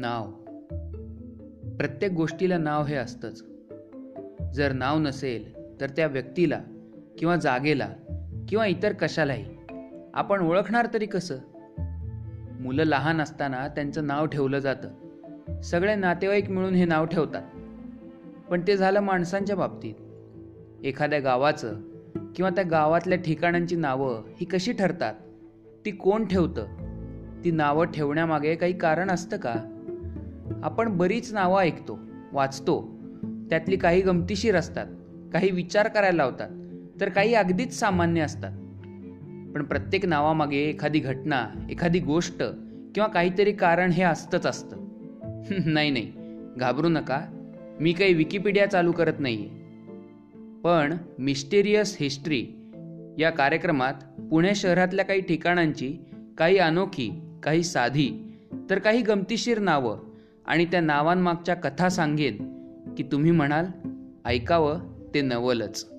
नाव. प्रत्येक गोष्टीला नाव हे असतंच. जर नाव नसेल तर त्या व्यक्तीला किंवा जागेला किंवा इतर कशालाही आपण ओळखणार तरी कसं? मुलं लहान असताना त्यांचं नाव ठेवलं जातं. सगळे नातेवाईक मिळून हे नाव ठेवतात. पण ते झालं माणसांच्या बाबतीत. एखाद्या गावाचं किंवा त्या गावातल्या ठिकाणांची नावं ही कशी ठरतात? ती कोण ठेवतं? ती नावं ठेवण्यामागे काही कारण असतं का? आपण बरीच नावं ऐकतो वाचतो. त्यातली काही गमतीशीर असतात काही विचार करायला लावतात तर काही अगदीच सामान्य असतात. पण प्रत्येक नावामागे एखादी घटना एखादी गोष्ट किंवा काहीतरी कारण हे असतंच असतं. नाही नाही घाबरू नका. मी काही विकिपीडिया चालू करत नाही पण मिस्टेरियस हिस्ट्री या कार्यक्रमात पुणे शहरातल्या काही ठिकाणांची काही अनोखी काही साधी तर काही गमतीशीर नावं आणि त्या नावांमागच्या कथा सांगेन की तुम्ही म्हणाल ऐकावं ते नवलच.